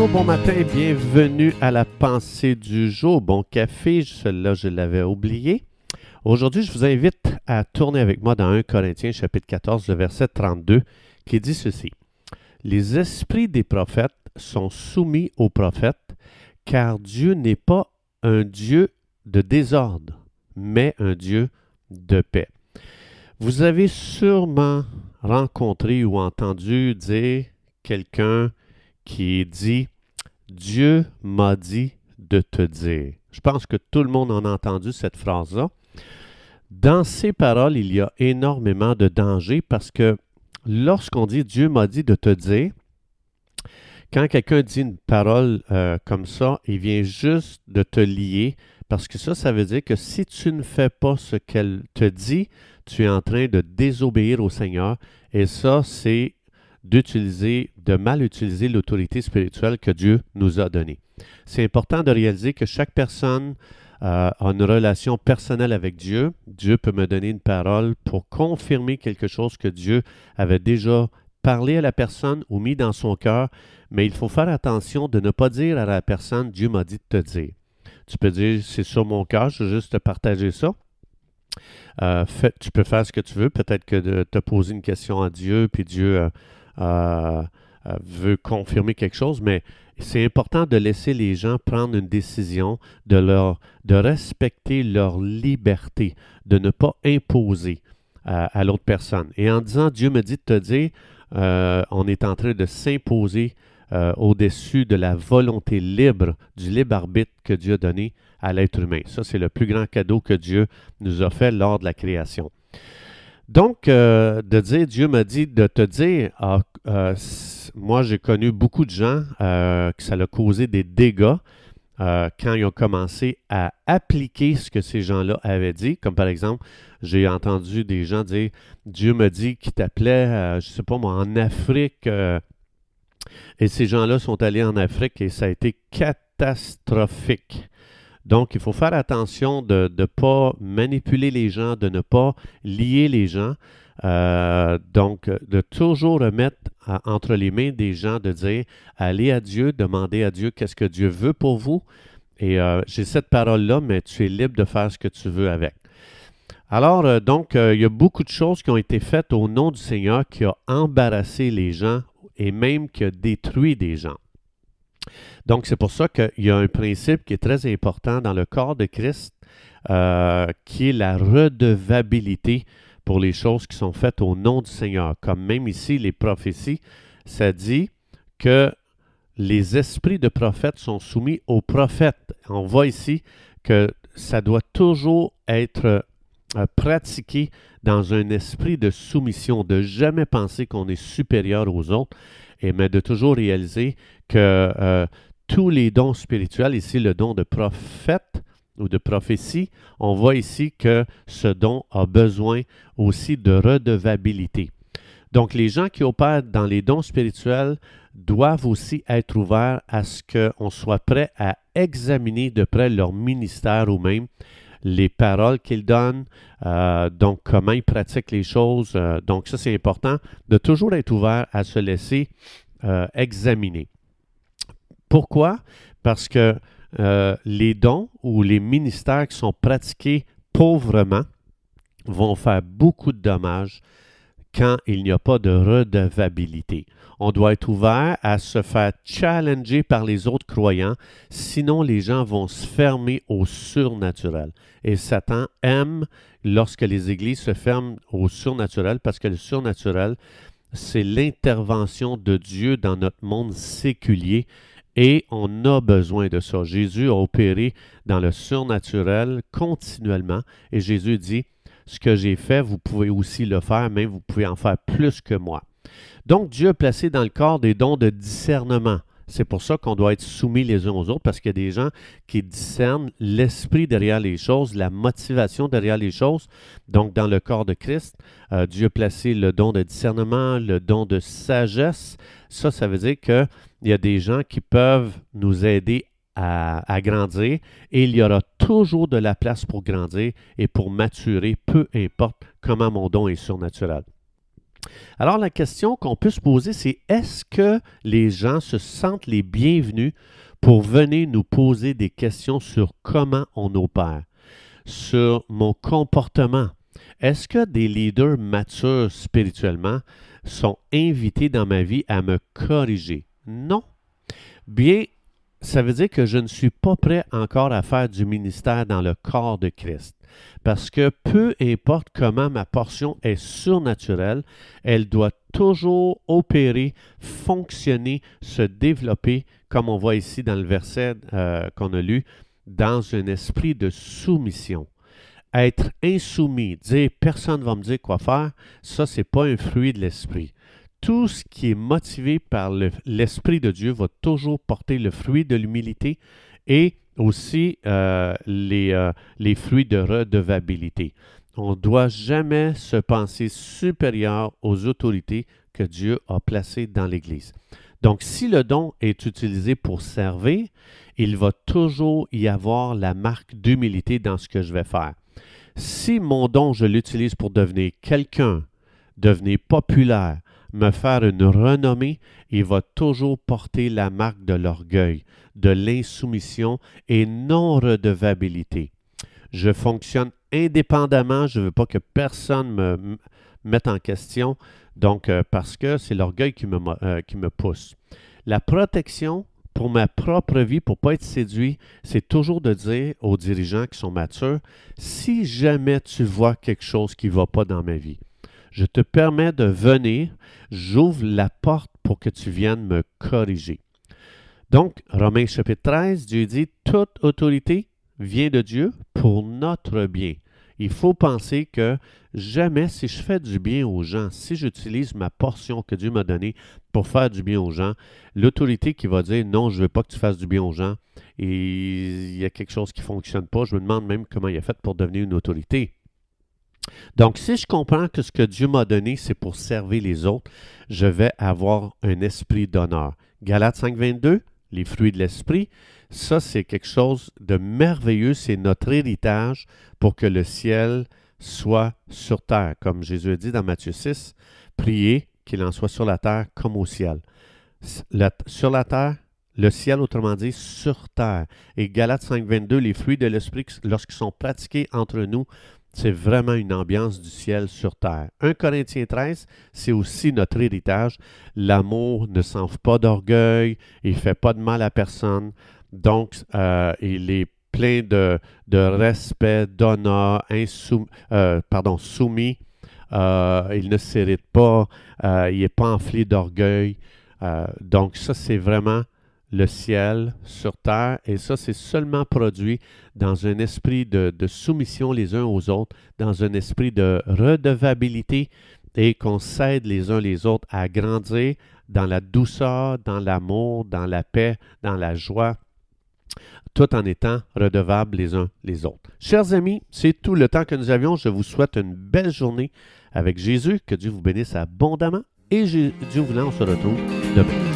Bonjour, bon matin et bienvenue à la pensée du jour. Bon café, celle-là je l'avais oublié. Aujourd'hui, je vous invite à tourner avec moi dans 1 Corinthiens chapitre 14, le verset 32, qui dit ceci. Les esprits des prophètes sont soumis aux prophètes, car Dieu n'est pas un Dieu de désordre, mais un Dieu de paix. Vous avez sûrement rencontré ou entendu dire quelqu'un qui dit Dieu m'a dit de te dire. Je pense que tout le monde en a entendu cette phrase-là. Dans ces paroles, il y a énormément de danger parce que lorsqu'on dit Dieu m'a dit de te dire, quand quelqu'un dit une parole euh, comme ça, il vient juste de te lier parce que ça, ça veut dire que si tu ne fais pas ce qu'elle te dit, tu es en train de désobéir au Seigneur. Et ça, c'est d'utiliser, de mal utiliser l'autorité spirituelle que Dieu nous a donnée. C'est important de réaliser que chaque personne euh, a une relation personnelle avec Dieu. Dieu peut me donner une parole pour confirmer quelque chose que Dieu avait déjà parlé à la personne ou mis dans son cœur, mais il faut faire attention de ne pas dire à la personne Dieu m'a dit de te dire. Tu peux dire, c'est sur mon cœur, je veux juste te partager ça. Euh, tu peux faire ce que tu veux, peut-être que de te poser une question à Dieu, puis Dieu euh, veut confirmer quelque chose, mais c'est important de laisser les gens prendre une décision, de, leur, de respecter leur liberté, de ne pas imposer à l'autre personne. Et en disant Dieu me dit de te dire, on est en train de s'imposer euh, au-dessus de la volonté libre, du libre arbitre que Dieu a donné à l'être humain. Ça, c'est le plus grand cadeau que Dieu nous a fait lors de la création. Donc, euh, de dire, Dieu m'a dit de te dire, ah, euh, moi j'ai connu beaucoup de gens que ça a causé des dégâts quand ils ont commencé à appliquer ce que ces gens-là avaient dit. Comme par exemple, j'ai entendu des gens dire, Dieu me dit qu'il t'appelait, je ne sais pas moi, en Afrique et ces gens-là sont allés en Afrique et ça a été catastrophique. Donc, il faut faire attention de ne pas manipuler les gens, de ne pas lier les gens. Euh, donc, de toujours remettre entre les mains des gens, de dire, allez à Dieu, demandez à Dieu qu'est-ce que Dieu veut pour vous. Et euh, j'ai cette parole-là, mais tu es libre de faire ce que tu veux avec. Alors, euh, donc, il y a beaucoup de choses qui ont été faites au nom du Seigneur qui ont embarrassé les gens et même qui a détruit des gens. Donc, c'est pour ça qu'il y a un principe qui est très important dans le corps de Christ, euh, qui est la redevabilité pour les choses qui sont faites au nom du Seigneur. Comme même ici, les prophéties, ça dit que les esprits de prophètes sont soumis aux prophètes. On voit ici que ça doit toujours être pratiquer dans un esprit de soumission, de jamais penser qu'on est supérieur aux autres, et mais de toujours réaliser que euh, tous les dons spirituels, ici le don de prophète ou de prophétie, on voit ici que ce don a besoin aussi de redevabilité. Donc les gens qui opèrent dans les dons spirituels doivent aussi être ouverts à ce qu'on soit prêt à examiner de près leur ministère ou même les paroles qu'ils donnent, euh, donc comment ils pratiquent les choses. Euh, donc ça, c'est important de toujours être ouvert à se laisser euh, examiner. Pourquoi? Parce que les dons ou les ministères qui sont pratiqués pauvrement vont faire beaucoup de dommages quand il n'y a pas de redevabilité. On doit être ouvert à se faire challenger par les autres croyants, sinon les gens vont se fermer au surnaturel. Et Satan aime lorsque les églises se ferment au surnaturel parce que le surnaturel, c'est l'intervention de Dieu dans notre monde séculier et on a besoin de ça. Jésus a opéré dans le surnaturel continuellement et Jésus dit, ce que j'ai fait, vous pouvez aussi le faire, mais vous pouvez en faire plus que moi. Donc Dieu a placé dans le corps des dons de discernement. C'est pour ça qu'on doit être soumis les uns aux autres, parce qu'il y a des gens qui discernent l'esprit derrière les choses, la motivation derrière les choses. Donc, dans le corps de Christ, euh, Dieu a placé le don de discernement, le don de sagesse. Ça, ça veut dire qu'il y a des gens qui peuvent nous aider à, grandir et il y aura toujours de la place pour grandir et pour maturer, peu importe comment mon don est surnaturel. Alors la question qu'on peut se poser, c'est est-ce que les gens se sentent les bienvenus pour venir nous poser des questions sur comment on opère, sur mon comportement? Est-ce que des leaders matures spirituellement sont invités dans ma vie à me corriger? Non. Bien, ça veut dire que je ne suis pas prêt encore à faire du ministère dans le corps de Christ. Parce que peu importe comment ma portion est surnaturelle, elle doit toujours opérer, fonctionner, se développer, comme on voit ici dans le verset euh, qu'on a lu, dans un esprit de soumission. Être insoumis, dire personne ne va me dire quoi faire, ça, ce n'est pas un fruit de l'esprit tout ce qui est motivé par l'Esprit de Dieu va toujours porter le fruit de l'humilité et aussi euh, les, euh, les, fruits de redevabilité. On ne doit jamais se penser supérieur aux autorités que Dieu a placées dans l'Église. Donc, si le don est utilisé pour servir, il va toujours y avoir la marque d'humilité dans ce que je vais faire. Si mon don, je l'utilise pour devenir quelqu'un, devenir populaire, me faire une renommée, il va toujours porter la marque de l'orgueil, de l'insoumission et non-redevabilité. Je fonctionne indépendamment, je ne veux pas que personne me mette en question, donc euh, parce que c'est l'orgueil qui euh, qui me pousse. La protection pour ma propre vie, pour ne pas être séduit, c'est toujours de dire aux dirigeants qui sont matures, si jamais tu vois quelque chose qui ne va pas dans ma vie, je te permets de venir, j'ouvre la porte pour que tu viennes me corriger. Donc, Romains chapitre 13, Dieu dit, toute autorité vient de Dieu pour notre bien. Il faut penser que jamais si je fais du bien aux gens, si j'utilise ma portion que Dieu m'a donnée pour faire du bien aux gens, l'autorité qui va dire non, je ne veux pas que tu fasses du bien aux gens, et il y a quelque chose qui ne fonctionne pas, je me demande même comment il a fait pour devenir une autorité. Donc, si je comprends que ce que Dieu m'a donné, c'est pour servir les autres, je vais avoir un esprit d'honneur. Galates 5, 22, les fruits de l'esprit, ça, c'est quelque chose de merveilleux. C'est notre héritage pour que le ciel soit sur terre. Comme Jésus a dit dans Matthieu 6, priez qu'il en soit sur la terre comme au ciel. sur la terre, le ciel, autrement dit, sur terre. Et Galates 5, 22, les fruits de l'esprit, lorsqu'ils sont pratiqués entre nous, c'est vraiment une ambiance du ciel sur terre. 1 Corinthiens 13, c'est aussi notre héritage. L'amour ne s'enfle pas d'orgueil, il ne fait pas de mal à personne. Donc, euh, il est plein de, respect, d'honneur, euh, pardon, soumis. Euh, il ne s'hérite pas, il n'est pas enflé d'orgueil. donc, ça, c'est vraiment le ciel sur terre, et ça, c'est seulement produit dans un esprit de, soumission les uns aux autres, dans un esprit de redevabilité, et qu'on s'aide les uns les autres à grandir dans la douceur, dans l'amour, dans la paix, dans la joie, tout en étant redevables les uns les autres. Chers amis, c'est tout le temps que nous avions. Je vous souhaite une belle journée avec Jésus. Que Dieu vous bénisse abondamment. Et Dieu voulant, on se retrouve demain.